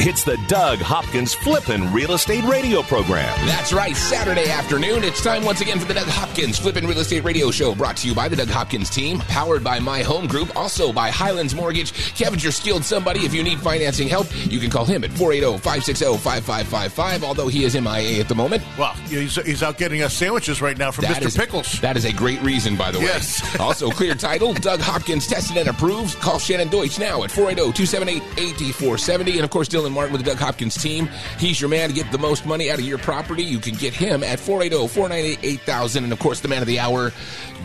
It's the Doug Hopkins Flippin' Real Estate Radio Program. That's right, Saturday afternoon. It's time once again for the Doug Hopkins Flippin' Real Estate Radio Show, brought to you by the Doug Hopkins team, powered by My Home Group, also by Highlands Mortgage. Kevin's your skilled somebody. If you need financing help, you can call him at 480-560-5555, although he is MIA at the moment. Well, he's, he's out getting us sandwiches right now from That Mr. is- Pickles. That is a great reason, by the way. Yes. also, clear title, Doug Hopkins tested and approved. Call Shannon Deutsch now at 480-278-8470. And of course, Dylan Martin with the Doug Hopkins team. He's your man to get the most money out of your property. You can get him at 480-498-8000. And of course, the man of the hour,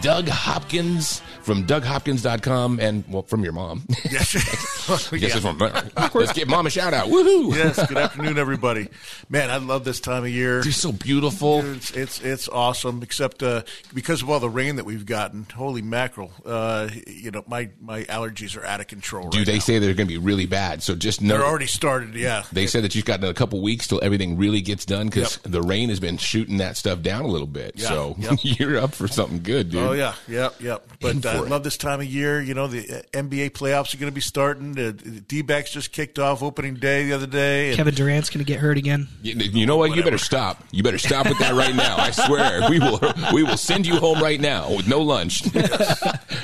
Doug Hopkins from DougHopkins.com and, well, from your mom. Yes. I guess Yeah. it's from, let's give mom a shout out. Woohoo! yes. Good afternoon, everybody. Man, I love this time of year. You're so beautiful. It's it's, it's awesome, except uh, because of all the rain that we've gotten. Holy mackerel! Uh, you know, my, my allergies are out of control. Do right they now. say they're going to be really bad. So just know they're already started. Yeah, They said that you've got a couple weeks till everything really gets done because Yep. the rain has been shooting that stuff down a little bit. Yeah, So yep. you're up for something good, dude. Oh yeah, Yep. Yep. But I for it. love this time of year. You know, the uh, NBA playoffs are going to be starting. The D-backs just kicked off opening day the other day. and- Kevin Durant's going to get hurt again. You, you know what? You better stop. You better stop with that right now. I swear, we will. We will send you home right now with no lunch.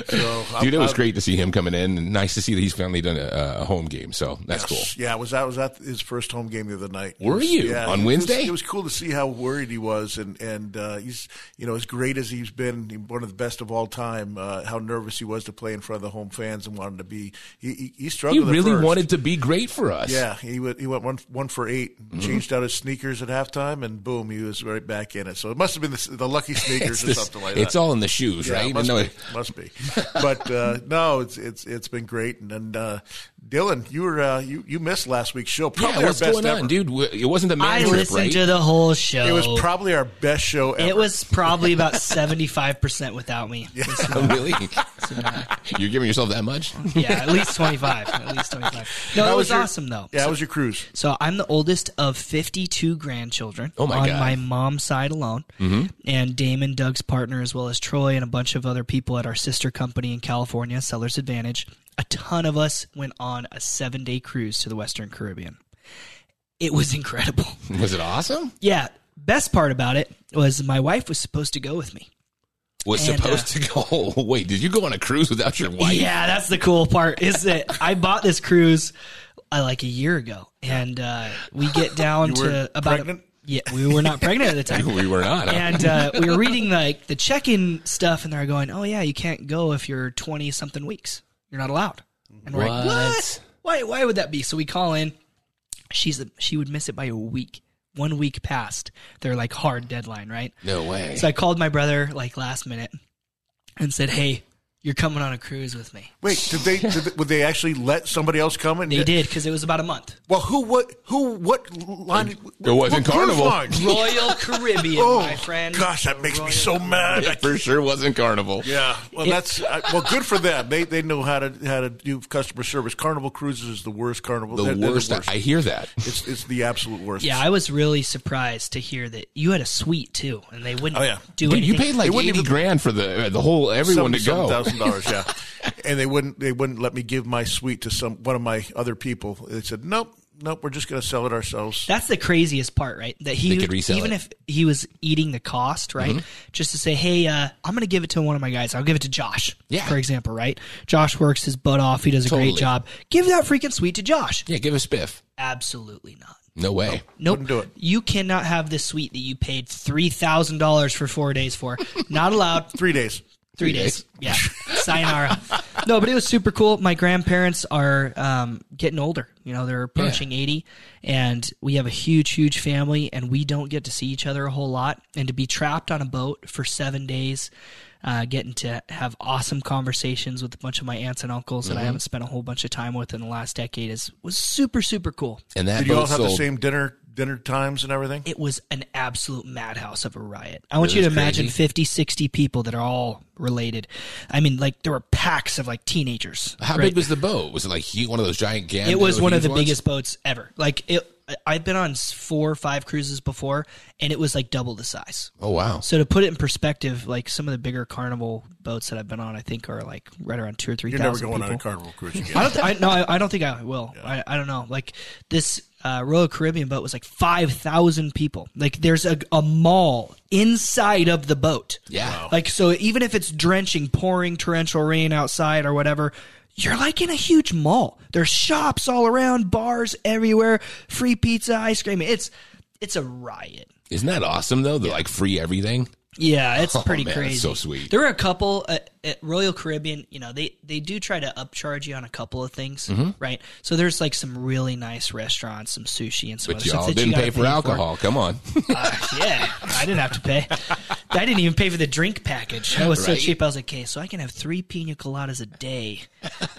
so, Dude, it was I'm- great to see him coming in, and nice to see that he's finally done a, a home game. So that's cool. Yeah, I was I was at his first home game the other night. Were was- you? Yeah, On it was- Wednesday? It was cool to see how worried he was, and and uh, he's you know as great as he's been, one of the best of all time. Uh, how nervous he was to play in front of the home fans and wanted to be. He he, he He struggled. at really wanted to be great for us. Yeah, he went he went one one for 8 Mm-hmm. changed out his sneakers at halftime, and boom, he was right back in it. So it must have been the, the lucky sneakers or this- something like that. it's all in the shoes, Yeah, right? Must No, be, must be. But uh, no, it's it's it's been great. And, and uh, Dylan, you were uh, you you missed last week's show. Probably yeah, our what's best going ever. on, dude? It wasn't the I man trip, listened right? to the whole show. It was probably our best show ever. It was probably about seventy five percent without me. Oh, really? You're giving yourself that much? Yeah, at least twenty five. At least twenty five. No, that it was, your- awesome though. Yeah, how was your cruise? So I'm the oldest of 52 grandchildren Oh, my on God. my mom's side alone, mm-hmm. and Damon, Doug's partner, as well as Troy and a bunch of other people at our sister company in California, Sellers Advantage. A ton of us went on a seven day cruise to the Western Caribbean. It was incredible. Was it awesome? Yeah, best part about it was my wife was supposed to go with me. Was And, supposed to go. Wait, did you go on a cruise without your wife? Yeah, that's the cool part. Is that I bought this cruise uh, like a year ago, and uh, we get down to about pregnant? yeah, we were not pregnant at the time. we were not. huh? and uh, we were reading like the check-in stuff, and they're going, "Oh yeah, you can't go if you're 20 something weeks. You're not allowed." And we're like, What? "What? Why? Why would that be?" So we call in. She's a, she would miss it by a week. One week past their like hard deadline, right? no way. So I called my brother like last minute and said, "Hey, you're coming on a cruise with me." Wait, did they, did they would they actually let somebody else come? And They did because it was about a month. Well, who what who what line? It wasn't what Carnival. line? Royal Caribbean, Oh, my friend. gosh, that makes me so mad. I It for sure wasn't Carnival. Yeah, well, that's uh, well, good for them. They they know how to how to do customer service. Carnival Cruises is the worst carnival. The They're- they're worst. I hear that. It's it's the absolute worst. Yeah, I was really surprised to hear that you had a suite too, and they wouldn't Oh, yeah. do Dude, anything. you paid like They wouldn't eighty even- grand for the uh, the whole everyone to go. Thousand dollars. Yeah, and they wouldn't they wouldn't let me give my suite to some one of my other people. They said nope, nope, we're just going to sell it ourselves. That's the craziest part, right? That he They could resell even it. Mm-hmm. if he was eating the cost, right? Just to say, hey, uh, I'm going to give it to one of my guys. I'll give it to Josh, Yeah. for example, right? Josh works his butt off. He does a Totally. great job. Give that freaking suite to Josh. Yeah, give a spiff. Absolutely not. No way. Nope. Wouldn't do it. You cannot have this suite that you paid three thousand dollars for four days for. Not allowed. Three days. Three days. Yeah. Sayonara. No, but it was super cool. My grandparents are um, getting older. You know, they're approaching 80, and we have a huge, huge family, and we don't get to see each other a whole lot. And to be trapped on a boat for seven days, uh, getting to have awesome conversations with a bunch of my aunts and uncles Mm-hmm. that I haven't spent a whole bunch of time with in the last decade is was super, super cool. And that Did you all boat have the sold. same dinner dinner times and everything. it was an absolute madhouse of a riot. I want It you to was imagine crazy. 50, 60 people that are all related. I mean, like there were packs of like teenagers. How right? big was the boat? Was it like hu- one of those giant gam? it was one of the ones? biggest boats ever. Like it, I've been on four or five cruises before, and it was like double the size. Oh wow! So to put it in perspective, like some of the bigger carnival boats that I've been on, I think are like right around two or three You're never going people. on a carnival cruise again. I don't. Th- I, no, I, I don't think I will. I, I don't know. Like this uh, Royal Caribbean boat was like five thousand people. Like there's a, a mall inside of the boat. Yeah. Wow. Like so, even if it's drenching, pouring torrential rain outside or whatever. You're like in a huge mall. There's shops all around, bars everywhere, free pizza, ice cream. It's it's a riot. Isn't that awesome though? The like free everything. Yeah, it's Oh, pretty man, crazy. so sweet. There were a couple at, at Royal Caribbean. You know, they they do try to upcharge you on a couple of things, Mm-hmm. right? So there's like some really nice restaurants, some sushi, and some But other stuff y'all didn't you pay for alcohol. Come on. Uh, yeah, I didn't have to pay. I didn't even pay for the drink package. That was so cheap. I was like, okay, so I can have three pina coladas a day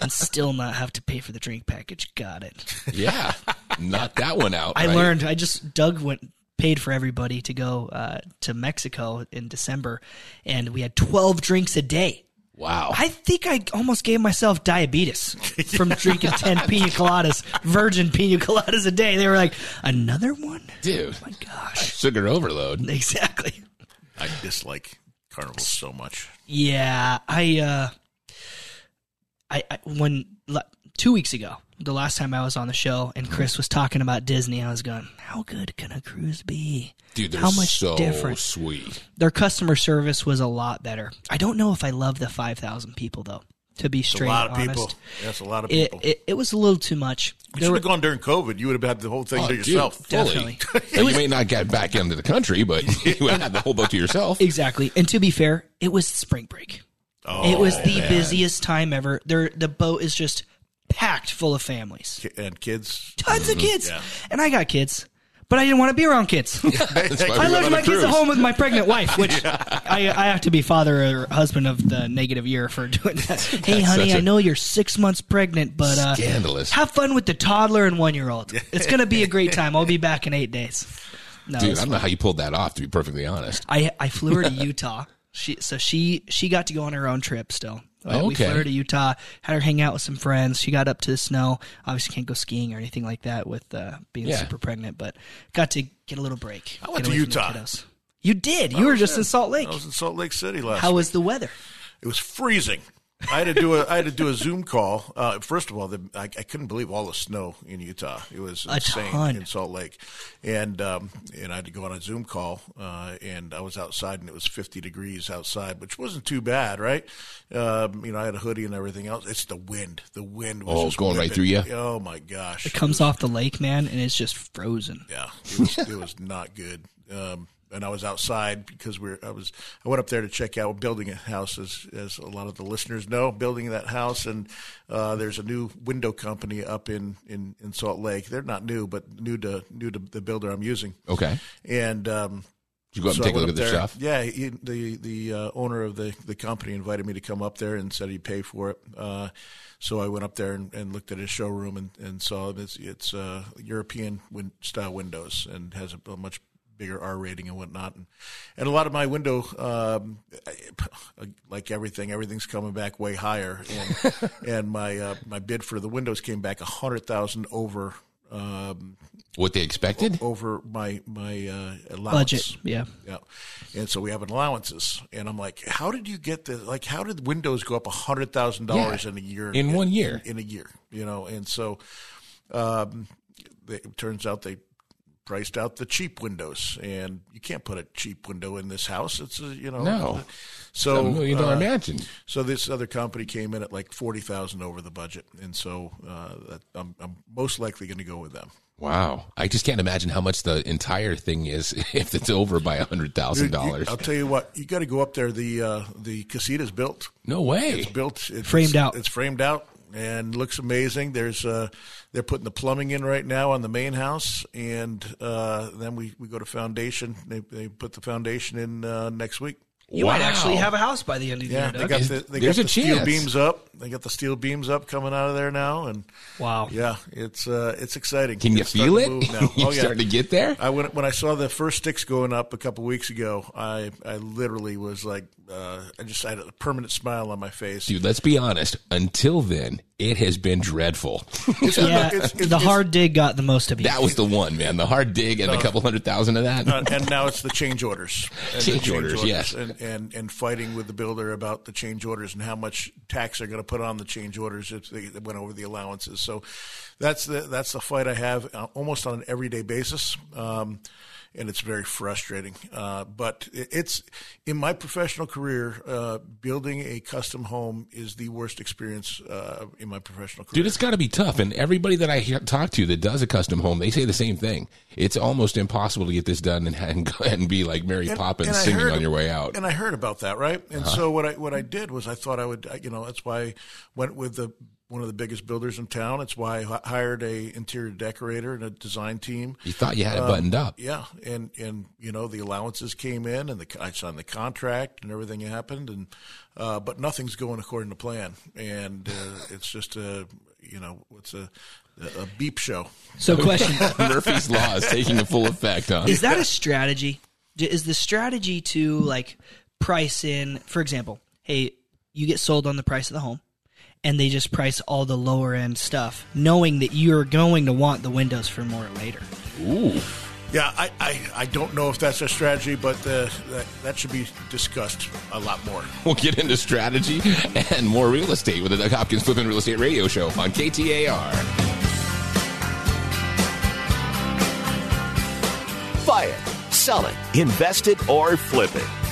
and still not have to pay for the drink package. Got it. yeah. Knock that one out. I right? learned. I just Doug went paid for everybody to go uh, to Mexico in December, and we had twelve drinks a day. Wow. I think I almost gave myself diabetes from drinking ten pina coladas, virgin pina coladas a day. They were like, another one? Dude. My gosh, Sugar overload. exactly. I dislike carnivals so much. Yeah, I, uh, I, I when two weeks ago, the last time I was on the show, and mm-hmm. Chris was talking about Disney, I was going, "How good can a cruise be? Dude, they're How much so different? sweet. Their customer service was a lot better. I don't know if I love the five thousand people though. To be It's a straight lot of honest, people. That's a lot of It, people. it it was a little too much. you There should were- have gone during COVID. You would have had the whole thing Oh, to dude, yourself. fully. Definitely. you may not get back into the country, but you would have had the whole boat to yourself. Exactly. And to be fair, it was spring break. Oh, it was oh, the busiest time ever. There, the boat is just packed full of families, And kids. tons of kids, Yeah. and I got kids, but I didn't want to be around kids. That's I went left my kids at home with my pregnant wife, which I, I have to be father or husband of the negative year for doing that. Hey, honey, such a- I know you're six months pregnant, but uh, Scandalous. have fun with the toddler and one year old. It's going to be a great time. I'll be back in eight days. No, Dude, it's I don't know how you pulled that off, to be perfectly honest. I I flew her to Utah. She so she she got to go on her own trip still. Uh, We flew her to Utah, had her hang out with some friends. She got up to the snow. Obviously, can't go skiing or anything like that with uh, being Yeah. super pregnant, but got to get a little break. I went to away from the Utah. You did. You were just in Salt Lake. I was in Salt Lake City last How week. was the weather? It was freezing. I had to do a I had to do a Zoom call. Uh, first of all, the, I, I couldn't believe all the snow in Utah. It was A insane ton. in Salt Lake, and um, and I had to go on a Zoom call. Uh, and I was outside, and it was 50 degrees outside, which wasn't too bad, right? Um, you know, I had a hoodie and everything else. It's the wind. The wind was Oh, just going right through you? Oh my gosh! It comes off the lake, man, and it's just frozen. Yeah, it was, it was not good. Um, and I was outside because we're. I was. I went up there to check out building a house, as as a lot of the listeners know, building that house. And uh, there's a new window company up in, in, in Salt Lake. They're not new, but new to new to the builder I'm using. Okay. And um, Did you go up so and take a look at the there. stuff? Yeah, he, the the uh, owner of the the company invited me to come up there and said he'd pay for it. Uh, so I went up there and, and looked at his showroom and, and saw it's it's uh, European win- style windows and has a, a much bigger R rating and whatnot. And, and a lot of my window, um, like everything, everything's coming back way higher. And and my uh, my bid for the windows came back a hundred thousand over. Um, What they expected? over my my uh, allowance. Budget, yeah. Yeah, and so we have an allowances, and I'm like, how did you get the like? How did Windows go up a hundred thousand dollars in a year? in one year. in, a year, you know, and so um, they, it turns out they priced out the cheap windows, and you can't put a cheap window in this house. It's a, you know, No. So a million dollar uh, mansion. so this other company came in at like forty thousand over the budget, and so uh, that, I'm, I'm most likely going to go with them. Wow. I just can't imagine how much the entire thing is if it's over by a hundred thousand dollars. I'll tell you what, you got to go up there. The uh, the casita's built. No way. It's built. It's, Framed out. It's framed out and looks amazing. There's uh, they're putting the plumbing in right now on the main house, and uh, then we, we go to foundation. They they put the foundation in uh, next week. You might actually have a house by the end of the Yeah, year, they Doug. got the they there's got a the steel chance. beams up. They got the steel beams up coming out of there now, and wow. yeah, it's uh, it's exciting. Can you It's starting feel it? you Oh, yeah. starting to get there? I went, when I saw the first sticks going up a couple weeks ago. I I literally was like, uh, I just had a permanent smile on my face. Dude, let's be honest. Until then, it has been dreadful. It's- Yeah, it's- it's- the it's- hard dig got the most of you. that was the one, man. The hard dig and a couple hundred thousand of that. uh, and now it's the change orders. And the Change orders, yes. and, and and fighting with the builder about the change orders and how much tax they're going to put on the change orders if they went over the allowances. So that's the that's the fight I have uh, almost on an everyday basis. Um, and it's very frustrating. Uh, but it's in my professional career, uh, building a custom home is the worst experience uh, in my professional career. Dude, it's got to be tough. And everybody that I talk to that does a custom home, they say the same thing. It's almost impossible to get this done and, and and be like Mary Poppins I singing heard- on your way out. And I heard about that, right? And so what I what I did was I thought I would, you know, that's why I went with the one of the biggest builders in town. It's why I hired a interior decorator and a design team. You thought you had it buttoned up. Yeah, and and you know the allowances came in, and the I signed the contract, and everything happened, and uh, but nothing's going according to plan, and uh, it's just a you know it's a a beep show. so, question: Murphy's Law is taking a full effect, huh? Is that a strategy? Is the strategy to like price in, for example, hey, you get sold on the price of the home, and they just price all the lower end stuff, knowing that you're going to want the windows for more later. Ooh. Yeah, I, I, I don't know if that's a strategy, but uh, that, that should be discussed a lot more. We'll get into strategy and more real estate with the Doug Hopkins Flipping Real Estate Radio Show on KTAR. Buy it, sell it, invest it, or flip it.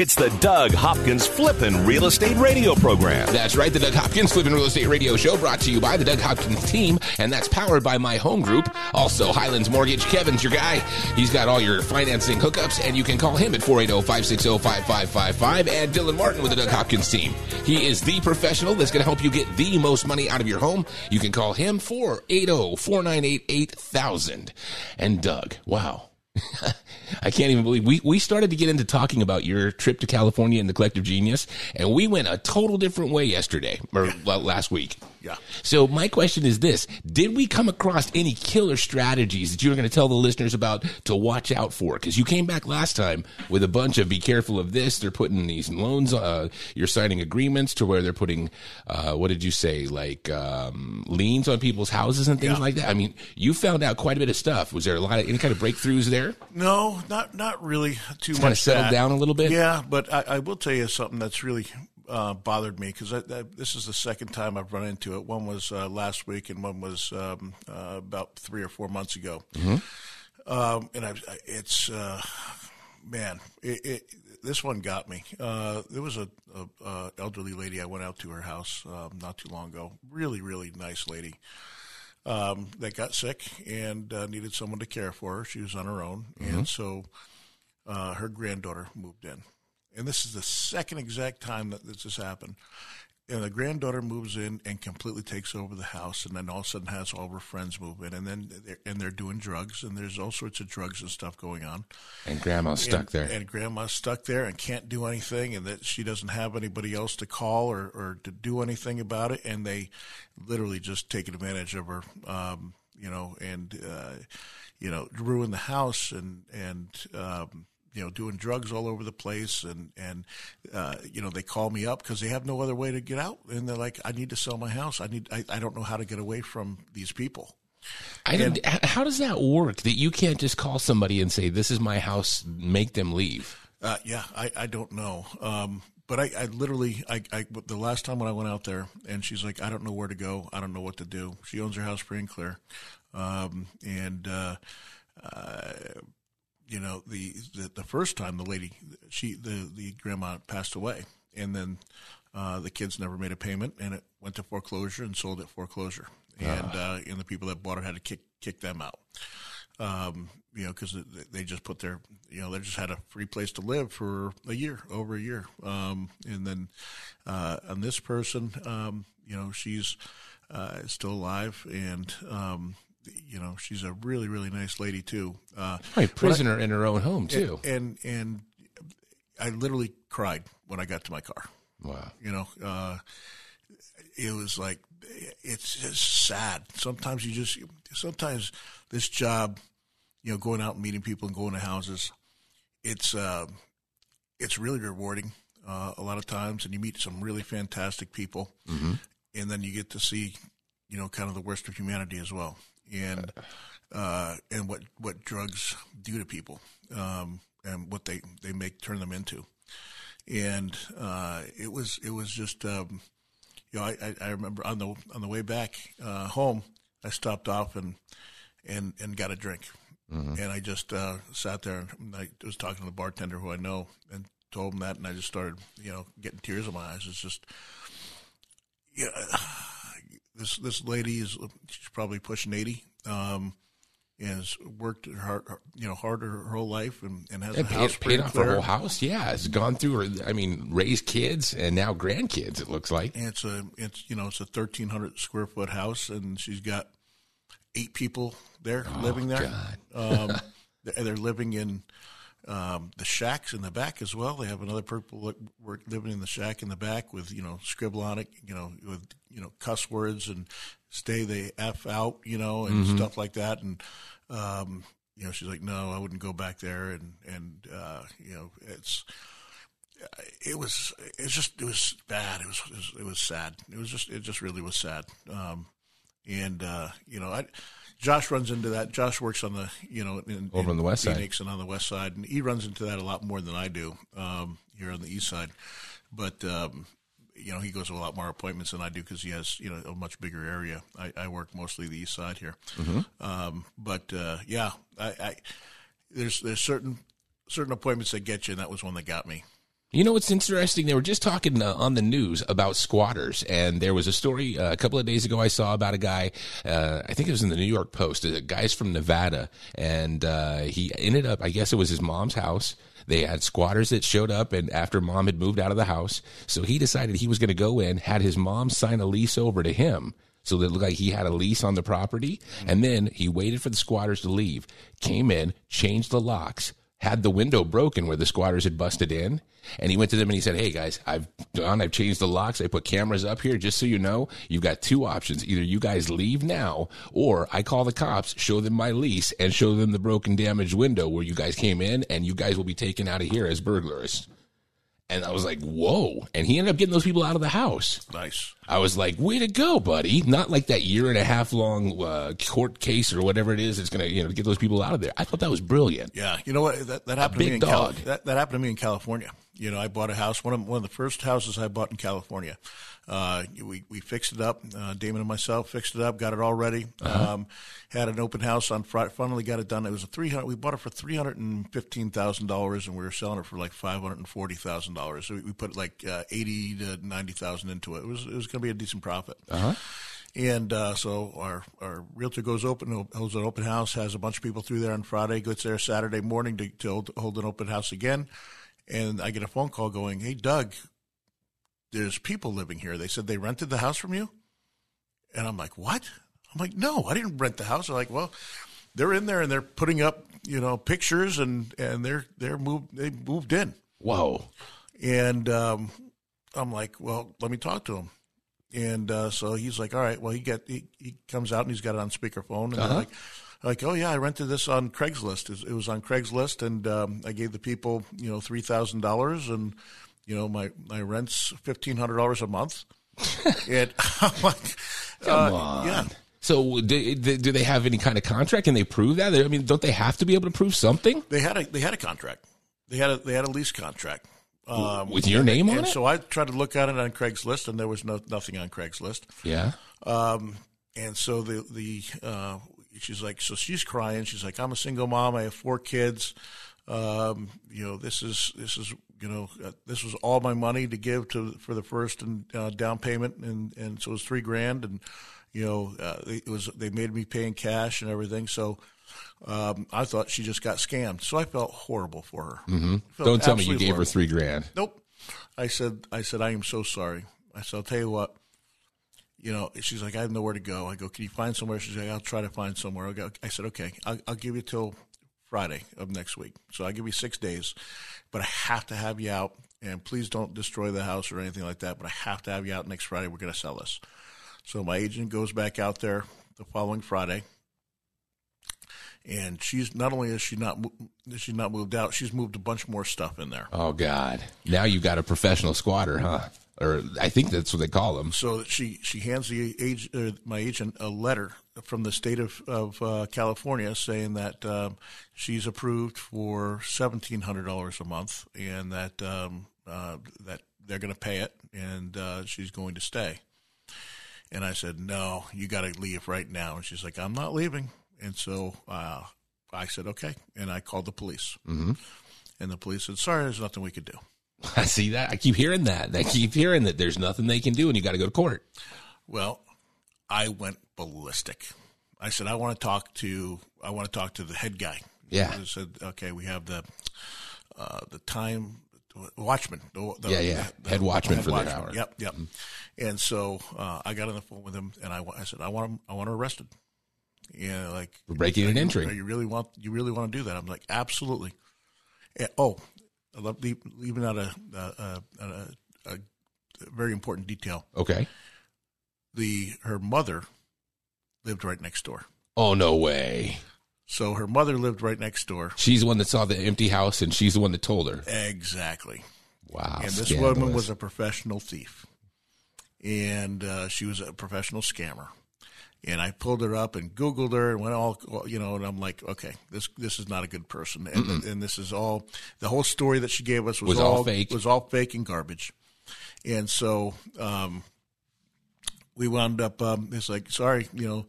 It's the Doug Hopkins Flippin' Real Estate Radio Program. That's right, the Doug Hopkins Flipping Real Estate Radio Show brought to you by the Doug Hopkins team, and that's powered by My Home Group. Also, Highlands Mortgage, Kevin's your guy. He's got all your financing hookups, and you can call him at 480-560-5555, and Dylan Martin with the Doug Hopkins team. He is the professional that's going to help you get the most money out of your home. You can call him 480-498-8000. And Doug, wow. I can't even believe we, we started to get into talking about your trip to California and the collective genius, and we went a total different way yesterday or last week. Yeah. So my question is this: Did we come across any killer strategies that you were going to tell the listeners about to watch out for? Because you came back last time with a bunch of "be careful of this." They're putting these loans. Uh, you're signing agreements to where they're putting. Uh, what did you say? Like um, liens on people's houses and things Yeah. like that. I mean, you found out quite a bit of stuff. Was there a lot of any kind of breakthroughs there? No, not not really too much. Kind of settled that. down a little bit. Yeah, but I, I will tell you something that's really uh, bothered me because this is the second time I've run into it. One was uh, last week, and one was um, uh, about three or four months ago. Um, and I, I- it's uh, man, it, it, this one got me. Uh, there was a, a, a elderly lady I went out to her house um, not too long ago. Really, really nice lady um, that got sick and uh, needed someone to care for her. She was on her own, and so uh, her granddaughter moved in. And this is the second exact time that this has happened. And the granddaughter moves in and completely takes over the house, and then all of a sudden has all of her friends move in, and then they're, and they're doing drugs, and there's all sorts of drugs and stuff going on. And grandma's stuck there. and grandma's stuck there and can't do anything, and that she doesn't have anybody else to call or, or to do anything about it, and they literally just take advantage of her, um, you know, and uh, you know, ruin the house and and um, you know, doing drugs all over the place, and and uh, you know, they call me up because they have no other way to get out, and they're like, I need to sell my house. I need, I, I don't know how to get away from these people. I don't, how does that work? That you can't just call somebody and say, "This is my house," make them leave. Uh, yeah, I, I don't know. Um, but I, I literally, I, I, the last time when I went out there and she's like, I don't know where to go. I don't know what to do. She owns her house free and clear. Um, and, uh, uh, you know, the, the, the first time the lady, she, the, the grandma passed away and then, uh, the kids never made a payment and it went to foreclosure and sold at foreclosure. And, uh, and the people that bought it had to kick, kick them out um, you know, because they just put their, you know, they just had a free place to live for a year, over a year. Um, and then uh, on this person, um, you know, she's uh, still alive, and um, you know, she's a really, really nice lady too. Uh, Right, prisoner in her own home too. and and I literally cried when I got to my car. Wow. You know, uh, it was like it's just sad. Sometimes you just sometimes this job, you know, going out and meeting people and going to houses, it's uh, it's really rewarding uh, a lot of times, and you meet some really fantastic people, and then you get to see, you know, kind of the worst of humanity as well, and uh, and what what drugs do to people, um, and what they they make turn them into. And uh, it was it was just um, you know I, I, remember on the on the way back uh, home I stopped off and and and got a drink. And I just uh, sat there and I was talking to the bartender who I know and told him that and I just started you know getting tears in my eyes. It's just yeah this this lady is she's probably pushing eighty um, and has worked hard you know hard her whole life and, and has a And house paid, pretty paid off her whole house. Yeah, it's gone through her. I mean, raised kids and now grandkids. It looks like. And it's a it's you know it's a thirteen hundred square foot house, and she's got eight people there living there. um, they're living in um, the shacks in the back as well. They have another purple work living in the shack in the back with you know scribble on it, you know with you know cuss words and stay the f out, you know, and stuff like that. And um, you know she's like, no, I wouldn't go back there, and and uh, you know it's it was it's just it was bad. It was, it was it was sad. It was just it just really was sad. Um, and uh, you know, I, Josh runs into that. Josh works on the you know in, Over in on the west side. And on the west side, and he runs into that a lot more than I do um, here on the east side. But um, you know, he goes to a lot more appointments than I do because he has you know a much bigger area. I, I work mostly the east side here. Um, but uh, yeah, I, I there's there's certain certain appointments that get you, and that was one that got me. You know what's interesting? They were just talking uh, on the news about squatters, and there was a story uh, a couple of days ago I saw about a guy. Uh, I think it was in the New York Post. A guy's from Nevada, and uh, he ended up. I guess it was his mom's house. They had squatters that showed up, and after mom had moved out of the house, so he decided he was going to go in, had his mom sign a lease over to him So it looked like he had a lease on the property. And then he waited for the squatters to leave, came in, changed the locks, had the window broken where the squatters had busted in. And he went to them and he said, Hey guys, I've done, I've changed the locks. I put cameras up here. Just so you know, you've got two options. Either you guys leave now or I call the cops, show them my lease and show them the broken damaged window where you guys came in and you guys will be taken out of here as burglars. And I was like, whoa. And he ended up getting those people out of the house. Nice. I was like, way to go, buddy. Not like that year and a half long uh, court case or whatever it is that's going to, you know, get those people out of there. I thought that was brilliant. Yeah, you know what? That, that happened to me in Cal- dog. that, that happened to me in California. You know, I bought a house one of one of the first houses I bought in California. Uh, we we fixed it up. Uh, Damon and myself fixed it up, got it all ready. Uh-huh. Um, had an open house on Friday. Finally got it done. It was a three hundred. We bought it for three hundred and fifteen thousand dollars, and we were selling it for like five hundred and forty thousand dollars. So we, we put like uh, eighty to ninety thousand into it. It was it was going to be a decent profit. Uh-huh. And uh, so our, our realtor goes open, holds an open house, has a bunch of people through there on Friday, gets there Saturday morning to, to hold, hold an open house again. And I get a phone call going, Hey, Doug, there's people living here. They said they rented the house from you. And I'm like, What? I'm like, No, I didn't rent the house. They're like, Well, they're in there and they're putting up, you know, pictures and, and they're, they're moved, they moved in. Whoa. And um, I'm like, well, let me talk to him. And uh, so he's like, all right. Well, he get he, he comes out and he's got it on speakerphone, and they're Uh-huh. like, like, oh yeah, I rented this on Craigslist. It was- It was on Craigslist, and um, I gave the people, you know, three thousand dollars, and you know, my my rent's fifteen hundred dollars a month. and I'm like, Come uh, on. yeah. So do, do they have any kind of contract? Can they prove that? I mean, don't they have to be able to prove something They had a they had a contract. They had a they had a lease contract. Um, with your name on and it? so I tried to look at it on Craigslist, and there was no nothing on Craigslist. yeah. Um, and so the the uh, she's like, so she's crying. She's like, I'm a single mom. I have four kids. Um, you know, this is this is you know uh, this was all my money to give to for the first and uh, down payment, and and so it was three grand, and you know uh, it was they made me pay in cash and everything. So. Um, I thought she just got scammed, so I felt horrible for her. Mm-hmm. Don't tell me you gave her three grand. Nope. I said, I said, I am so sorry. I said, I'll tell you what. You know, she's like, I have nowhere to go. I go, can you find somewhere? She's like, I'll try to find somewhere. I, go, I said, okay, I'll, I'll give you till Friday of next week. So I'll give you six days, but I have to have you out. And please don't destroy the house or anything like that. But I have to have you out next Friday. We're going to sell this. So my agent goes back out there the following Friday, and she's not only is she not is she not moved out, she's moved a bunch more stuff in there. Oh God! Now you've got a professional squatter, huh? Or I think that's what they call them. so she she hands the age, uh, my agent a letter from the state of of uh, California saying that um, she's approved for seventeen hundred dollars a month and that um, uh, that they're going to pay it and uh, she's going to stay. And I said, no, you got to leave right now. And she's like, I'm not leaving. And so uh, I said, okay. And I called the police. Mm-hmm. And the police said, sorry, there's nothing we could do. I see that. I keep hearing that. I keep hearing that there's nothing they can do, and you got to go to court. Well, I went ballistic. I said, I want to talk to, I want to talk to the head guy. Yeah. I said, okay, we have the, uh, the time watchman. The, the, Yeah, yeah. Head watchman for that hour. Yep, yep. And so uh, I got on the phone with him, and I, I said, I want him, I want her arrested. Yeah, like breaking and entering. You really want, you really want to do that? I'm like, absolutely. Eh, oh, I love leaving out a, a, a, a, very important detail Okay. the her mother lived right next door. Oh no way! So her mother lived right next door. She's the one that saw the empty house, and she's the one that told her. Exactly. Wow. And this scandalous. woman was a professional thief, and uh, she was a professional scammer. And I pulled her up and Googled her and went all, you know, and I'm like, okay, this this is not a good person, and, and this is all the whole story that she gave us was, Was all fake. was all fake and garbage. And so um, we wound up. Um, it's like, sorry, you know,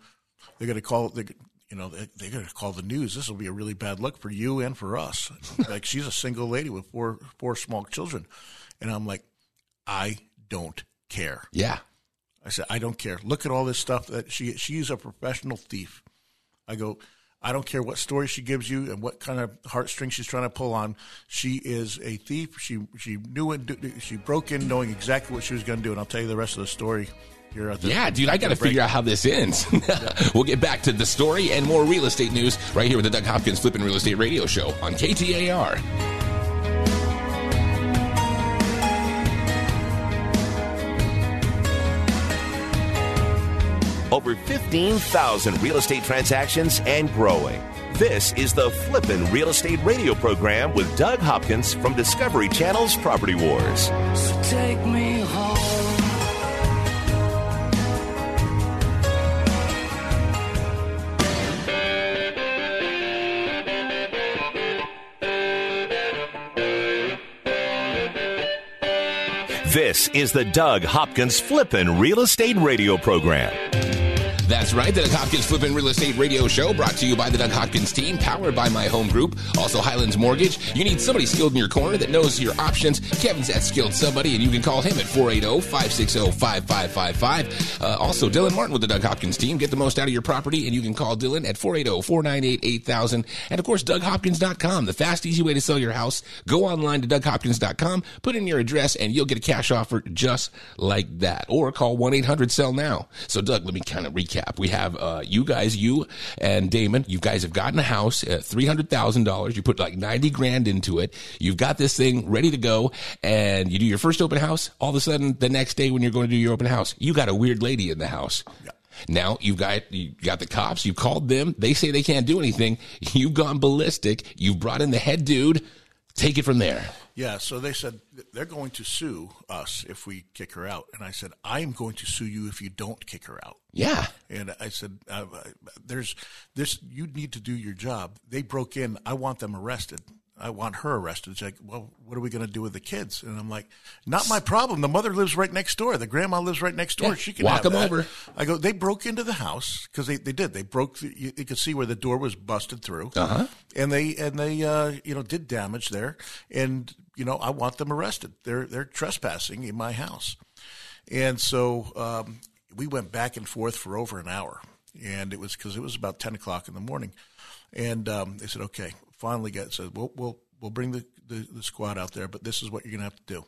they're going to call. They, you know, they, they're to call the news. This will be a really bad look for you and for us. like she's a single lady with four four small children, and I'm like, I don't care. Yeah. I said, I don't care. Look at all this stuff that she she's a professional thief. I go, I don't care what story she gives you and what kind of heartstrings she's trying to pull on. She is a thief. She she knew it. She broke in knowing exactly what she was going to do, and I'll tell you the rest of the story here the Yeah, dude, I got to figure out how this ends. we'll get back to the story and more real estate news right here with the Doug Hopkins Flippin' Real Estate Radio Show on KTAR. Over 15,000 real estate transactions and growing. This is the Flippin' Real Estate Radio program with Doug Hopkins from Discovery Channel's Property Wars. So take me home. This is the Doug Hopkins Flippin' Real Estate Radio program. That's right, the Doug Hopkins Flippin' Real Estate Radio Show brought to you by the Doug Hopkins team, powered by My Home Group, also Highlands Mortgage. You need somebody skilled in your corner that knows your options. Kevin's that skilled somebody, and you can call him at 480-560-5555. Uh, also, Dylan Martin with the Doug Hopkins team. Get the most out of your property, and you can call Dylan at 480-498-8000. And of course, DougHopkins.com, the fast, easy way to sell your house. Go online to DougHopkins.com, put in your address, and you'll get a cash offer just like that. Or call 1-800-SELL-NOW. So, Doug, let me kind of recap. We have uh, you guys, you and Damon. You guys have gotten a house at three hundred thousand dollars. You put like ninety grand into it. You've got this thing ready to go, and you do your first open house. All of a sudden, the next day when you're going to do your open house, you got a weird lady in the house. Now you've got you got the cops. You called them. They say they can't do anything. You've gone ballistic. You've brought in the head dude. Take it from there. Yeah, so they said they're going to sue us if we kick her out, and I said I'm going to sue you if you don't kick her out. Yeah. And I said, uh, "There's this. You need to do your job. They broke in. I want them arrested. I want her arrested." It's like, well, what are we going to do with the kids? And I'm like, not my problem. The mother lives right next door. The grandma lives right next door. Yeah, she can walk have 'em that. over. I go. They broke into the house because they, they did. They broke. The, you, you could see where the door was busted through. Uh-huh. And they and they uh, you know did damage there. And you know I want them arrested. They're they're trespassing in my house. And so um, we went back and forth for over an hour, and it was because it was about ten o'clock in the morning. And um, they said, "Okay." Finally, got said, "We'll we'll we'll bring the, the, the squad out there, but this is what you're going to have to do.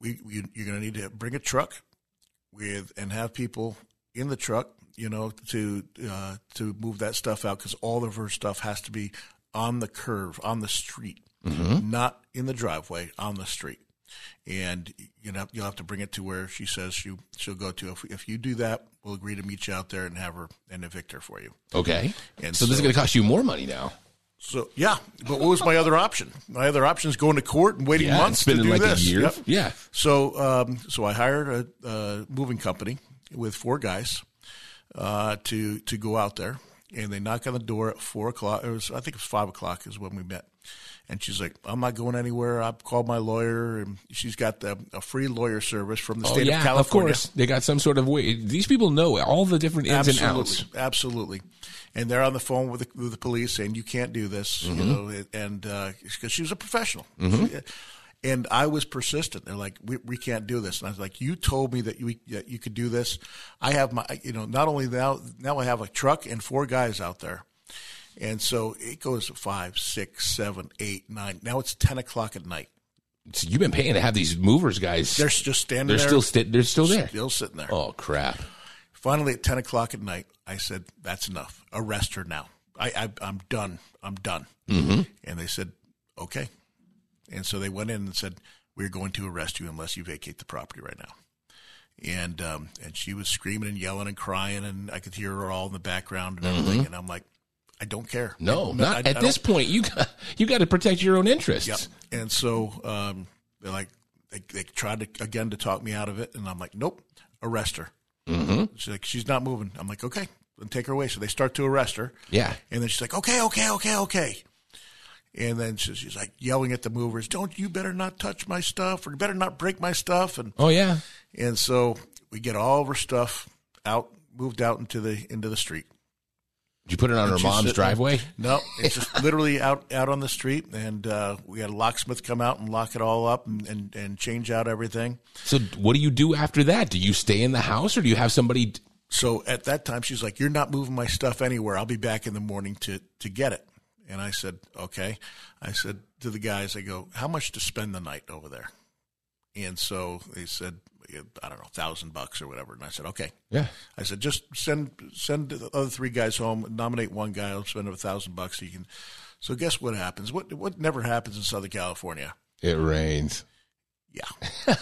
We, we you're going to need to bring a truck with and have people in the truck, you know, to uh, to move that stuff out because all of her stuff has to be on the curve, on the street, not in the driveway, on the street. And you know you'll have to bring it to where she says she she'll go to. If if you do that, we'll agree to meet you out there and have her and evict her for you. Okay. And so, this is going to cost you more money now. So yeah, but what was my other option? My other option is going to court and waiting Yeah, months spending to do like this. a year. Yep. Yeah. So, um, so I hired a, a moving company with four guys uh, to to go out there, and they knock on the door at four o'clock. It was I think it was five o'clock is when we met, and she's like, "I'm not going anywhere. I've called my lawyer, and she's got the, a free lawyer service from the Oh state yeah, of California. Of course. They got some sort of way. These people know all the different ins and outs. Absolutely, absolutely. And they're on the phone with the, with the police saying you can't do this, Mm-hmm. you know, and uh, because she was a professional. Mm-hmm. Uh, and I was persistent. They're like, we, we can't do this. And I was like, you told me that you that you could do this. I have my, you know, not only now now I have a truck and four guys out there. And so it goes to five, six, seven, eight, nine. Now it's ten o'clock at night. So you've been paying to have these movers guys. They're just standing they're there. still sti- they're still there. Still sitting there. Oh crap! Finally, at 10 o'clock at night, I said, That's enough. Arrest her now. I, I, I'm done. I'm done. Mm-hmm. And they said, Okay. And so they went in and said, We're going to arrest you unless you vacate the property right now. And um, and she was screaming and yelling and crying, and I could hear her all in the background and everything. And I'm like, I don't care. No, I- not I- at I this point. You got you got to protect your own interests. Yep. And so um, they're like, they, they tried to again to talk me out of it, and I'm like, nope, arrest her. Mm-hmm. She's like, she's not moving. I'm like, okay, then take her away. So they start to arrest her. Yeah. And then she's like, okay, okay, okay, okay. And then she- she's like yelling at the movers, don't you better not touch my stuff or you better not break my stuff. And Oh yeah. and so we get all of her stuff out, moved out into the into the street. Did you put it on her mom's driveway? No, it's just literally out out on the street, and uh, we had a locksmith come out and lock it all up and, and, and change out everything. So what do you do after that? Do you stay in the house or do you have somebody? So at that time, she's like, "You're not moving my stuff anywhere. I'll be back in the morning to to get it." And I said, "Okay." I said to the guys, "I go, how much to spend the night over there?" And so they said, I don't know, thousand bucks or whatever. And I said, okay. Yeah. I said, just send send the other three guys home. Nominate one guy. I'll spend a thousand bucks. So you can. So guess what happens? What what never happens in Southern California? It rains. Yeah.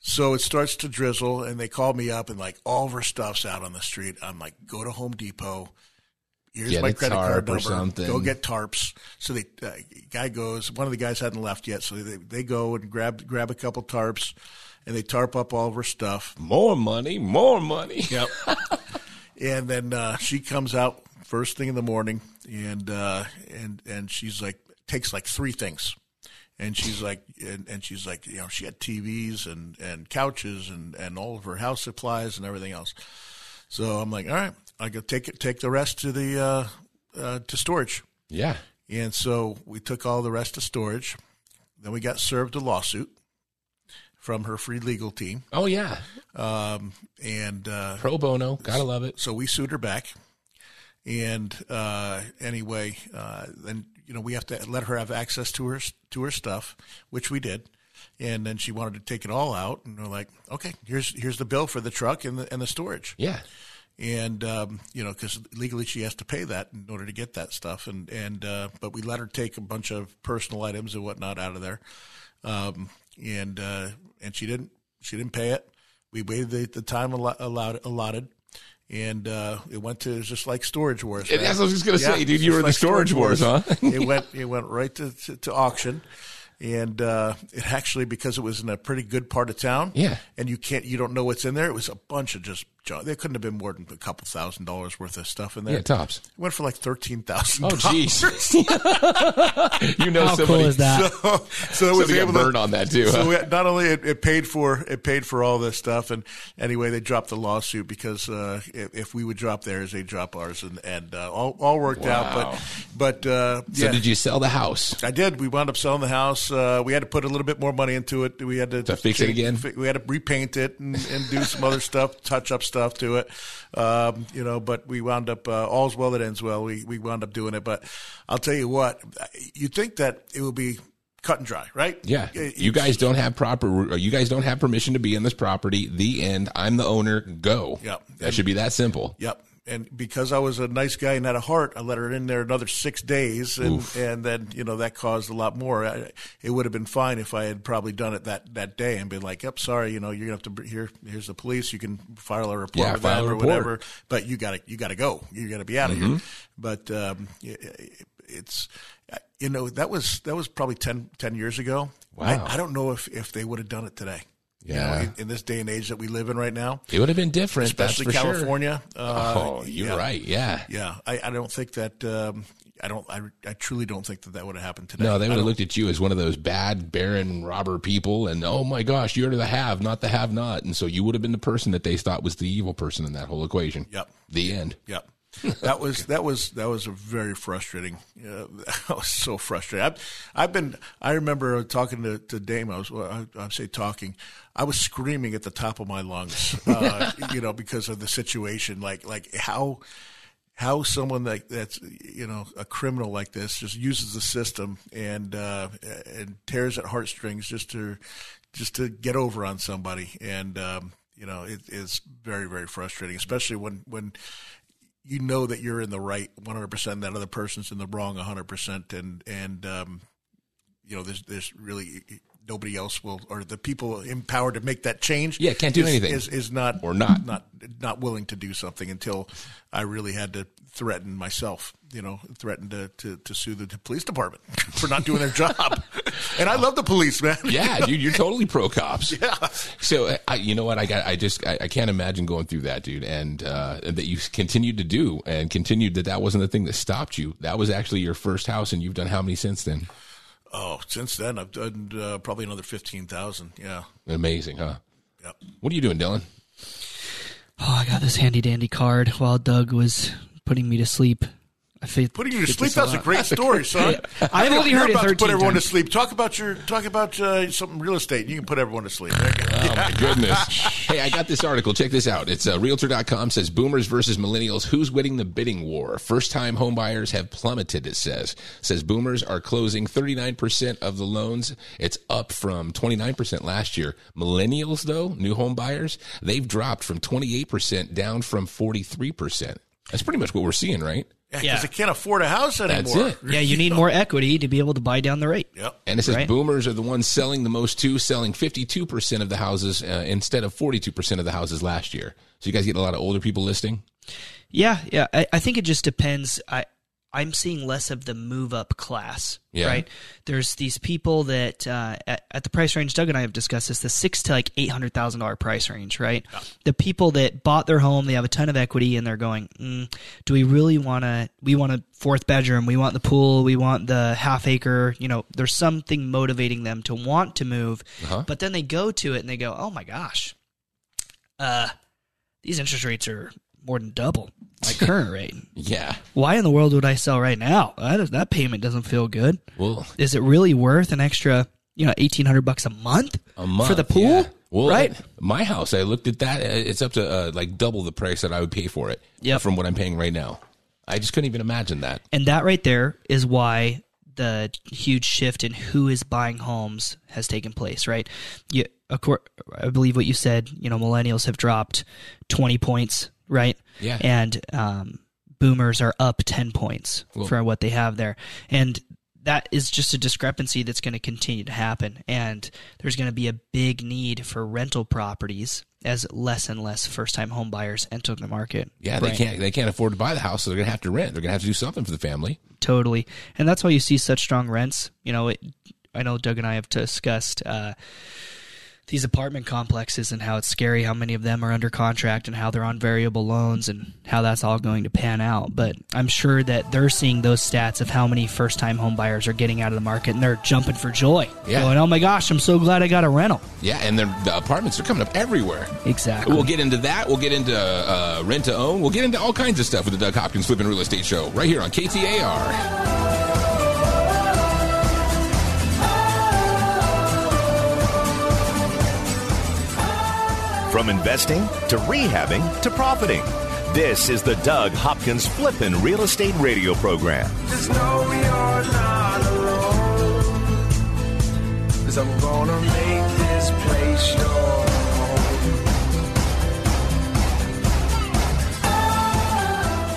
so it starts to drizzle, and they call me up, and like all of our stuff's out on the street. I'm like, go to Home Depot. Here's Get my credit card or number. something. Go get tarps. So the uh, guy goes. One of the guys hadn't left yet, so they, they go and grab grab a couple tarps, and they tarp up all of her stuff. More money, more money. Yep. and then uh, she comes out first thing in the morning, and uh, and and she's like takes like three things, and she's like and, and she's like you know she had TVs and and couches and and all of her house supplies and everything else. So I'm like, all right, I go take it, take the rest to the uh, uh, to storage. Yeah. And so we took all the rest to storage. Then we got served a lawsuit from her free legal team, Oh yeah. um, and uh, Pro bono. Gotta love it. so we sued her back. And uh, anyway, uh, then you know we have to let her have access to her to her stuff, which we did. And then she wanted to take it all out, and we're like, okay, here's here's the bill for the truck and the and the storage. Yeah. And um, you know, because legally she has to pay that in order to get that stuff. And and uh, but we let her take a bunch of personal items and whatnot out of there. Um, and uh, and she didn't she didn't pay it. We waited the, the time allowed allotted. And uh, it went to it was just like storage wars. Yeah, that's what I was just gonna say, dude. You were in the like storage wars, huh? it went it went right to, to, to auction, and uh, it actually because it was in a pretty good part of town. Yeah. and you can't you don't know what's in there. It was a bunch of just junk. There couldn't have been more than a couple thousand dollars worth of stuff in there. Yeah, tops. It went for like thirteen thousand. Oh, jeez. you know How somebody. cool is that? So, so it was Somebody got able burned to, on that too. So huh? we, not only it, it paid for it paid for all this stuff, and anyway they dropped the lawsuit because uh, if, if we would drop theirs, they drop ours, and and uh, all all worked out. But but uh, so did you sell the house? I did. We wound up selling the house. Uh, we had to put a little bit more money into it. We had to, To fix it again? fi- We had to repaint it and, and do some other stuff, touch up stuff to it. Um, you know, but we wound up uh, all's well that ends well. We we wound up doing it. But I'll tell you what, you think that it will be cut and dry, right? Yeah, It- you guys don't have proper. You guys don't have permission to be in this property. The end. I'm the owner. Go. Yep. That should be that simple. Yep. And because I was a nice guy and had a heart, I let her in there another six days, and, and then you know that caused a lot more. I, it would have been fine if I had probably done it that, that day and been like, "Yep, sorry, you know you're gonna have to here. Here's the police. You can file a report Yeah, with file them or report. whatever, but you got to you got to go. You got to be out of here." Mm-hmm. But um, y- it's you know that was that was probably 10, 10 years ago. Wow. I, I don't know if if they would have done it today. You know, Yeah. in, in this day and age that we live in right now, It would have been different, especially for sure. California. Uh, Oh, you're yeah. right. Yeah. Yeah, I, I don't think that. Um, I don't. I, I truly don't think that that would have happened today. No, they would have looked at you as one of those bad barren robber people, and oh my gosh, you're the have, not the have not, and so you would have been the person that they thought was the evil person in that whole equation. Yep. The end. Yep. that was that was that was a very frustrating. Uh, I was so frustrated. I've, I've been. I remember talking to to Dame. I was. well, I, I say talking. I was screaming at the top of my lungs. Uh, you know, because of the situation. Like like how how someone like that's you know a criminal like this just uses the system and uh, and tears at heartstrings just to just to get over on somebody and um, you know it is very very frustrating especially when when you know that you're in the right 100% that other person's in the wrong 100% and and um, you know there's there's really nobody else will or the people empowered to make that change Yeah, can't do is, anything. is, is not Or not. not not willing to do something until I really had to threaten myself, you know, threaten to, to, to sue the police department for not doing their job. and I love the police, man. Yeah, dude, you're totally pro cops. Yeah. So uh, I, you know what? I got. I just. I, I can't imagine going through that, dude. And uh, that you continued to do, and continued that that wasn't the thing that stopped you. That was actually your first house, and you've done how many since then? Oh, since then I've done uh, probably another 15,000. Yeah. Amazing, huh? Yep. What are you doing, Dylan? Oh, I got this handy dandy card while Doug was putting me to sleep. I feel- Putting you to sleep. That's a great story, son. I've only You're heard it about to put everyone times. to sleep. Talk about your talk about uh, something real estate. You can put everyone to sleep. There you. Oh my goodness. hey, I got this article. Check this out. It's uh, realtor.com says boomers versus millennials. Who's winning the bidding war? First time home buyers have plummeted, it says. says boomers are closing 39% of the loans. It's up from 29% last year. Millennials, though, new home buyers, they've dropped from 28% down from 43%. That's pretty much what we're seeing, right? Yeah, because Yeah. they can't afford a house anymore. That's it. Yeah, you need more equity to be able to buy down the rate. Yep. And it says Right. boomers are the ones selling the most too, selling 52% of the houses uh, instead of 42% of the houses last year. So you guys get a lot of older people listing? Yeah, yeah. I, I think it just depends. I I'm seeing less of the move up class. Yeah. Right. There's these people that uh, at, at the price range. Doug and I have discussed this. The six to like eight hundred thousand dollar price range. Right. The people that bought their home, they have a ton of equity, and they're going, mm, "Do we really want to? We want a fourth bedroom. We want the pool. We want the half acre. You know, there's something motivating them to want to move. Uh-huh. But then they go to it and they go, "Oh my gosh, uh, these interest rates are more than double my current rate. Yeah. Why in the world would I sell right now? That, that payment doesn't feel good. Well, Is it really worth an extra, you know, eighteen hundred bucks a month a month for the pool? yeah. Well, right? my house, I looked at that. uh, It's up to uh, like double the price that I would pay for it Yep. from what I'm paying right now. I just couldn't even imagine that. And that right there is why the huge shift in who is buying homes has taken place, right? You, of course, I believe what you said, you know, millennials have dropped 20 points, right? Yeah. And um, boomers are up 10 points for what they have there. And that is just a discrepancy that's going to continue to happen. And there's going to be a big need for rental properties as less and less first time home buyers enter the market. Yeah, they can't they can't afford to buy the house, so they're gonna have to rent. They're gonna have to do something for the family. totally and that's why you see such strong rents you know it, i know doug and i have discussed uh, these apartment complexes and how it's scary how many of them are under contract and how they're on variable loans and how that's all going to pan out but i'm sure that they're seeing those stats of how many first time home buyers are getting out of the market and they're jumping for joy Yeah. going oh my gosh i'm so glad i got a rental Yeah, and the apartments are coming up everywhere. exactly We'll get into that. We'll get into uh, rent to own. We'll get into all kinds of stuff with the Doug Hopkins Flipping Real Estate Show right here on KTAR. From investing to rehabbing to profiting. This is the Doug Hopkins Flippin' Real Estate Radio Program. Just know you're not alone. Cause I'm gonna make this place your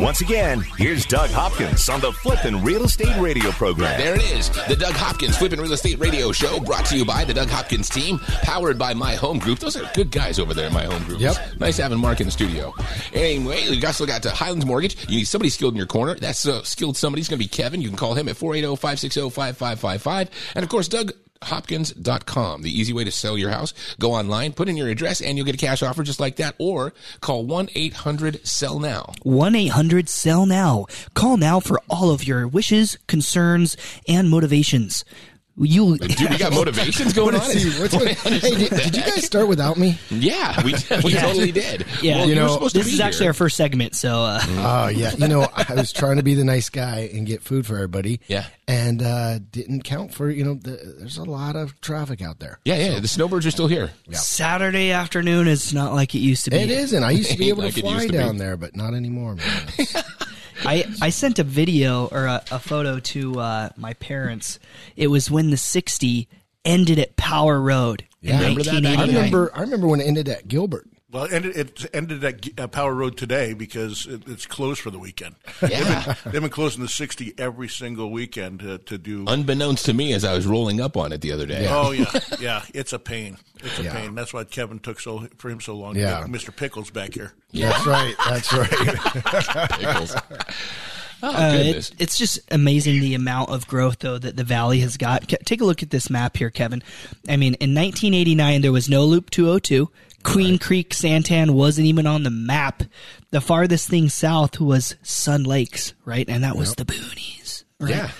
Once again, here's Doug Hopkins on the Flippin' Real Estate Radio program. There it is, the Doug Hopkins Flippin' Real Estate Radio Show, brought to you by the Doug Hopkins team, powered by My Home Group. Those are good guys over there in My Home Group. Yep. Nice having Mark in the studio. Anyway, we also got to Highlands Mortgage. You need somebody skilled in your corner. That's uh, skilled somebody's going to be Kevin. You can call him at oh, 480-560-5555. And of course, Doug hopkins.com the easy way to sell your house go online put in your address and you'll get a cash offer just like that or call 1-800-sell now 1 800 Sell Now. Call now for all of your wishes, concerns, and motivations. You, dude we got motivations going on See, what's what- hey, did, did you guys start without me? yeah we, we totally did yeah, well, you you know, supposed to this be is actually here. our first segment, so uh, Oh yeah, you know I was trying to be the nice guy and get food for everybody. Yeah. and uh, didn't count for you know the, there's a lot of traffic out there. yeah yeah the snowbirds are still here Saturday afternoon is not like it used to be. It isn't. I used to be able Like to it used fly to be. down there, but not anymore, man. I, I sent a video or a, a photo to uh, my parents. It was when the 60 ended at Power Road in remember that back I 1989. remember. I remember when it ended at Gilbert. Well, it ended, it ended at uh, Power Road today because it, it's closed for the weekend. Yeah. They've been, they've been closing the 60 every single weekend to, to do. unbeknownst to me as I was rolling up on it the other day. Oh yeah, yeah. It's a pain. It's a Yeah. pain. That's why Kevin took so for him so long. Yeah. to get Mr. Pickles back here. That's right. That's right. Pickles. Oh, Uh, it- goodness. it's just amazing the amount of growth though that the valley has got. Take a look at this map here, Kevin. I mean, in 1989 there was no Loop 202. Queen Creek Santan wasn't even on the map. The farthest thing south was Sun Lakes, right? And that was the boonies. Right? Yeah.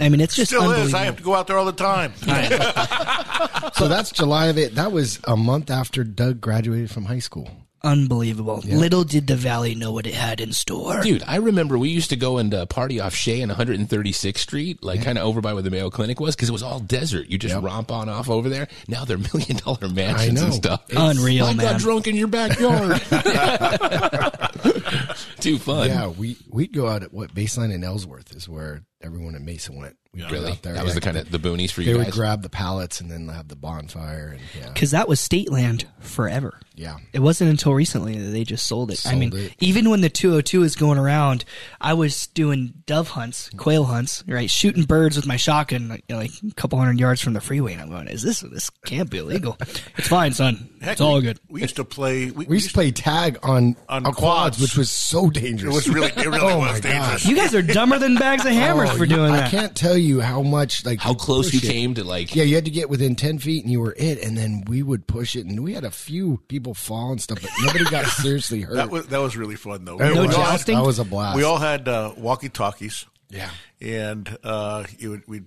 I mean, it's just Still is. I have to go out there all the time. so that's July of it. That was a month after Doug graduated from high school. Unbelievable. Little did the valley know what it had in store. Dude, I remember we used to go and uh, party off Shea and 136th Street, like kind of over by where the Mayo Clinic was, because it was all desert. You just romp on off over there. Now they're million dollar mansions know. and stuff. Unreal, I man. got drunk in your backyard. Too fun. Yeah, we we'd go out at what baseline in Ellsworth is where everyone at Mason went. We'd go Really? out there. That was yeah, the kind of the boonies for you. They you would guys. grab the pallets and then have the bonfire and yeah, Because that was state land forever. yeah. It wasn't until recently that they just sold it. I mean, it. even when the 202 is going around, I was doing dove hunts, quail hunts, right? Shooting birds with my shotgun, like, you know, like a couple hundred yards from the freeway. And I'm going, is this, this can't be illegal. it's fine, son. Heck, it's all we, good. We used to play. We, We used to play tag on On on, quads, quads. which was so dangerous. It was really, it really Oh was my dangerous. You guys are dumber than bags of hammers For you- doing I that. can't tell you how much like How close you push it. came to like. Yeah, you had to get within ten feet, and you were it. And then we would push it, and we had a few people fall and stuff, but nobody got seriously hurt. That was that was really fun though. That No was- jousting? That was a blast. We all had uh, walkie talkies. yeah. and uh, you would we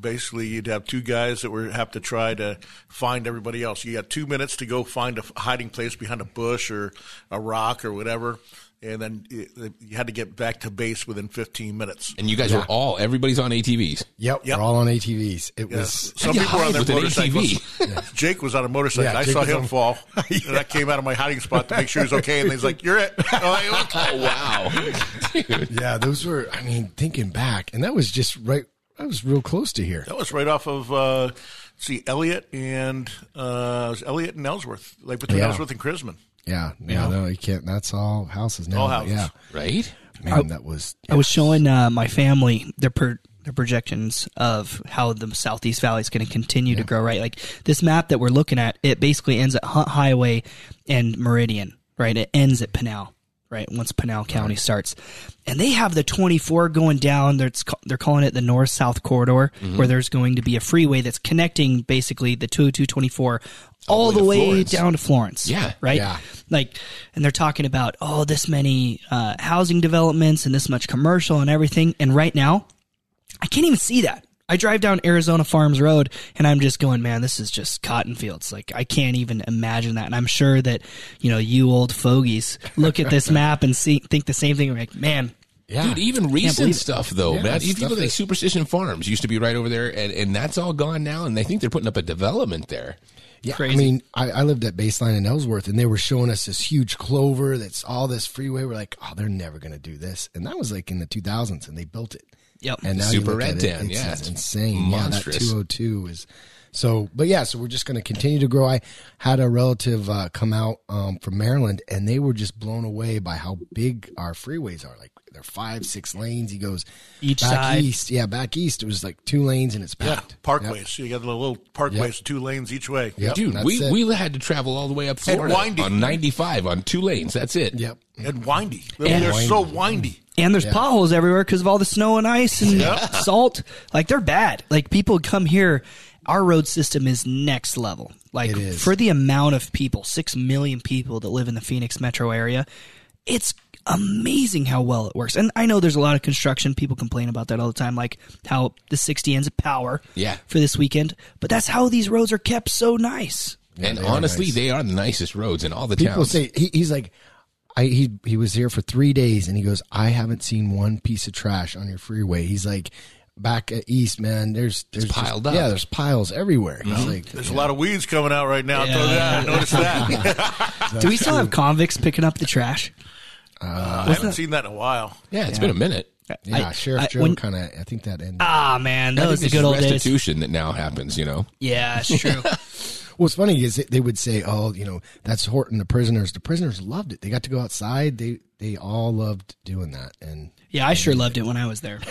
basically you'd have two guys that were have to try to find everybody else. You got two minutes to go find a hiding place behind a bush or a rock or whatever, and then you, you had to get back to base within 15 minutes. And you guys were all, everybody's on ATVs. Yep, Yep. we're all on ATVs. It Yes. was Some people were on their with motorcycles. Jake was on a motorcycle. Yeah, I Jake saw him on- fall. And I came out of my hiding spot to make sure he was okay, and he's like, "You're it." Like, Oh, wow. Yeah. Those were. I mean, thinking back, and that was just right. That was real close to here. That was right off of uh, see Elliott and uh, it was Elliott and Ellsworth, like between Yeah. Ellsworth and Crismon. Yeah, yeah. No, you can't. That's all houses now. All houses. Yeah, Right? man, that was. I was showing uh, my family their per, their projections of how the Southeast Valley is going to continue to grow. Right, like this map that we're looking at, it basically ends at Hunt Highway and Meridian. Right, it ends at Pinal. Right, once Pinal County starts, and they have the 24 going down. They're, they're calling it the North South Corridor, where there's going to be a freeway that's connecting basically the 20224 all, the the way to way Florence. down to Florence. Yeah. right. Yeah. Like, and they're talking about oh, this many uh, housing developments and this much commercial and everything. And right now, I can't even see that. I drive down Arizona Farms Road and I'm just going, man, this is just cotton fields. Like I can't even imagine that. And I'm sure that, you know, you old fogies look at this map and see think the same thing. Like, man, Yeah. Dude, even believe recent it. stuff though, Yeah, man. Even stuff people like Superstition Farms used to be right over there, and, and that's all gone now. And they think they're putting up a development there. Yeah, Crazy. I mean, I, I lived at Baseline in Ellsworth, and they were showing us this huge clover that's all this freeway. We're like, oh, they're never going to do this, and that was like in the 2000s, and they built it. Yep. And now Super you look Red at it, Tan, it's, yeah, it's it's insane. monstrous. Yeah, that 202 is so. But yeah, so we're just going to continue to grow. I had a relative uh, come out um, from Maryland, and they were just blown away by how big our freeways are. Like they're five, six lanes. He goes Each back side. east. Yeah, back east it was like two lanes, and it's Yeah, packed. parkways. So you got the little parkways, two lanes each way. Yep, Dude, we, it. we had to travel all the way up And Florida on 95 on two lanes. That's it. Yep. And windy. And They're so windy. And there's Yeah. potholes everywhere because of all the snow and ice and salt. Like they're bad. Like people come here. Our road system is next level. Like for the amount of people, six million people that live in the Phoenix metro area, it's amazing how well it works. And I know there's a lot of construction. People complain about that all the time, like how the 60 ends of power Yeah. for this weekend. But that's how these roads are kept so nice. and they honestly, nice. they are the nicest roads in all the People towns. say he, he's like, I he he was here for three days, and he goes, I haven't seen one piece of trash on your freeway. He's like, back at East, man, there's there's just- piled up. Yeah, there's piles everywhere. He's like, There's a lot of weeds coming out right now. I'll tell you that. I noticed that. Do we still have convicts picking up the trash? I haven't seen that in a while. yeah, it's been a minute. yeah, I- Sheriff I- Joe kind of. I think that ended. Ah, man, that was those are the good is old days. restitution that now happens, you know? Yeah, it's true. What's funny is that they would say, "Oh, you know, that's Horton the prisoners." The prisoners loved it. They got to go outside. They they all loved doing that. And Yeah, I sure loved it when I was there.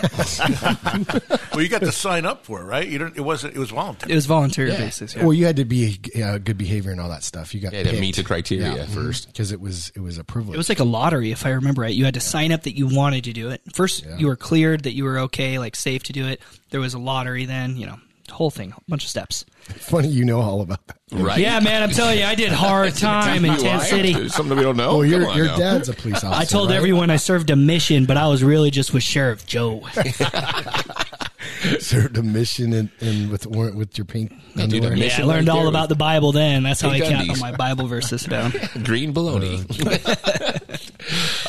Well, you got to sign up for it, right? You don't. It wasn't. It was voluntary. It was voluntary basis. Yeah. well, you had to be uh, good behavior and all that stuff. You got Yeah, to meet the criteria Mm-hmm. first. because it was it was a privilege. It was like a lottery, if I remember right. You had to sign up that you wanted to do it. First, you were cleared that you were okay, like safe to do it. There was a lottery, then you know, whole thing, a bunch of steps. funny. You know all about that. Right? Yeah, man, I'm telling you, I did hard time in You Tent? City. Something we don't know. Oh, your Come on your now. dad's a police officer. I told right? everyone I served a mission, but I was really just with Sheriff Joe. served a mission and, in with with your pink Yeah, dude, underwear. Yeah, I learned right all about the Bible then. That's how I pink count undies. all my Bible verses down. Green baloney. Uh.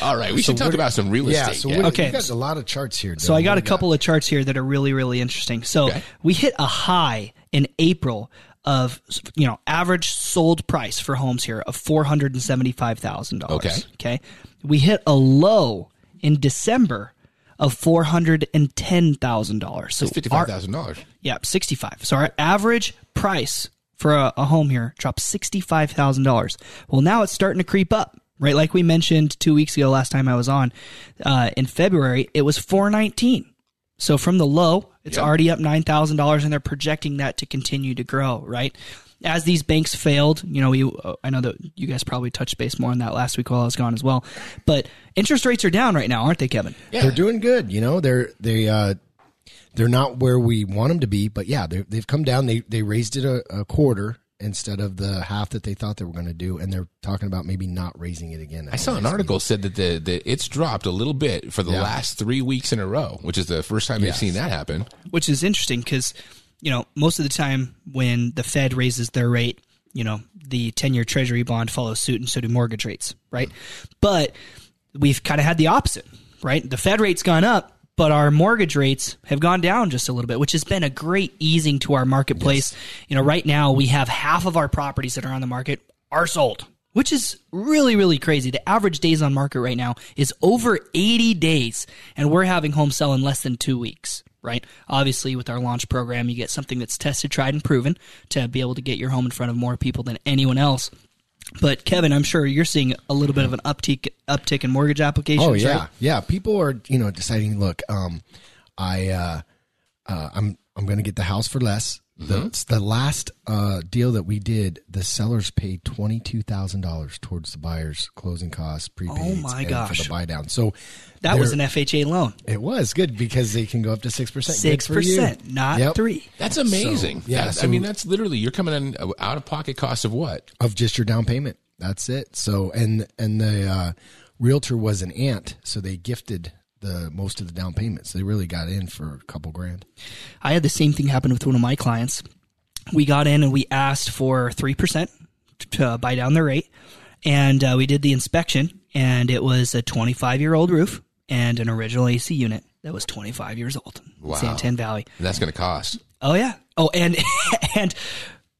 All right, we should talk about some real Yeah, estate. so yeah. we Okay. you got a lot of charts here. So I got a couple of charts here that are really, really interesting. So Okay. we hit a high in April of you know average sold price for homes here of four hundred and seventy five thousand dollars. Okay. Okay. We hit a low in December of four hundred and ten thousand dollars. So fifty five thousand dollars. yeah, sixty five. So our average price for a, a home here dropped sixty five thousand dollars. Well, now it's starting to creep up. Right, like we mentioned two weeks ago, last time I was on, uh, in February, it was four nineteen. So from the low, it's Yep. already up nine thousand dollars, and they're projecting that to continue to grow. Right, as these banks failed, you know, we uh, I know that you guys probably touched base more on that last week while I was gone as well. But interest rates are down right now, aren't they, Kevin? They're doing good. You know, they're they uh they're not where we want them to be, but yeah, they they've come down. They they raised it a, a quarter instead of the half that they thought they were going to do, and they're talking about maybe not raising it again. I saw an article said that the, the it's dropped a little bit for the Yeah. last three weeks in a row, which is the first time they've seen that happen. which is interesting because you know most of the time when the Fed raises their rate, you know the ten-year Treasury bond follows suit, and so do mortgage rates, right? But we've kind of had the opposite, right? The Fed rate's gone up, but our mortgage rates have gone down just a little bit, which has been a great easing to our marketplace. You know, right now we have half of our properties that are on the market are sold. Which is really, really crazy. The average days on market right now is over 80 days, and we're having homes sell in less than two weeks right? Obviously, with our launch program, you get something that's tested, tried, and proven to be able to get your home in front of more people than anyone else. But Kevin, I'm sure you're seeing a little bit of an uptick uptick in mortgage applications. Oh yeah, right? yeah. People are you know deciding. Look, um, I uh, uh, I'm I'm going to get the house for less. The, it's the last uh, deal that we did, the sellers paid twenty two thousand dollars towards the buyer's closing costs, prepaid, Oh, my for the buy down. So that was an FHA loan, It was good because they can go up to six percent. six percent, not Yep. three. That's amazing. So, yeah, That- I mean that's literally you're coming in uh, out of pocket cost of what? of just your down payment. That's it. So and and the uh, realtor was an aunt, so they gifted the most of the down payments. They really got in for a couple grand. I had the same thing happen with one of my clients. We got in and we asked for 3% to buy down the rate. And uh, we did the inspection, and it was a 25 year old roof. and an original AC unit that was 25 years old. in Wow. Santan Valley. And that's going to cost. Oh yeah. Oh, and and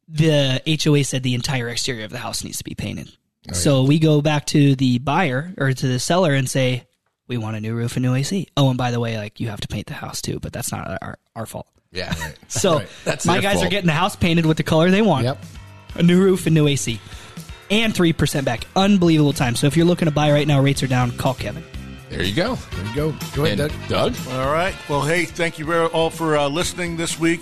the HOA said the entire exterior of the house needs to be painted. so we go back to the buyer or to the seller and say, "We want a new roof and new AC." Oh, and by the way, like you have to paint the house too, but that's not our our fault. Yeah. So That's my guys fault. are getting the house painted with the color they want. Yep. A new roof and new AC. And 3% back. Unbelievable time. So if you're looking to buy right now, rates are down. Call Kevin. There you go. There you go. Go ahead, And Doug. Doug? All right. Well, hey, thank you very all for uh, listening this week.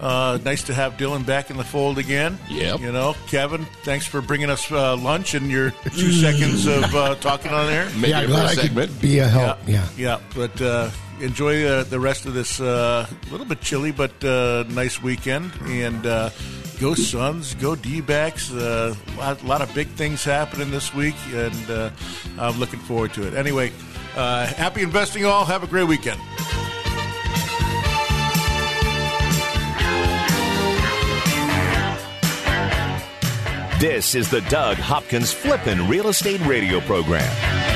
Uh, nice to have Dylan back in the fold again. Yeah. You know, Kevin, thanks for bringing us uh, lunch and your two seconds of uh, talking on there. Make yeah, it glad a I segment. could be a help. Yeah. Yeah. But uh, enjoy uh, the rest of this uh, little bit chilly but uh, nice weekend. And uh, go Suns, go D-backs. A lot, lot of big things happening this week, and uh, I'm looking forward to it. Anyway, uh, happy investing all. Have a great weekend. This is the Doug Hopkins Flippin' Real Estate Radio Program.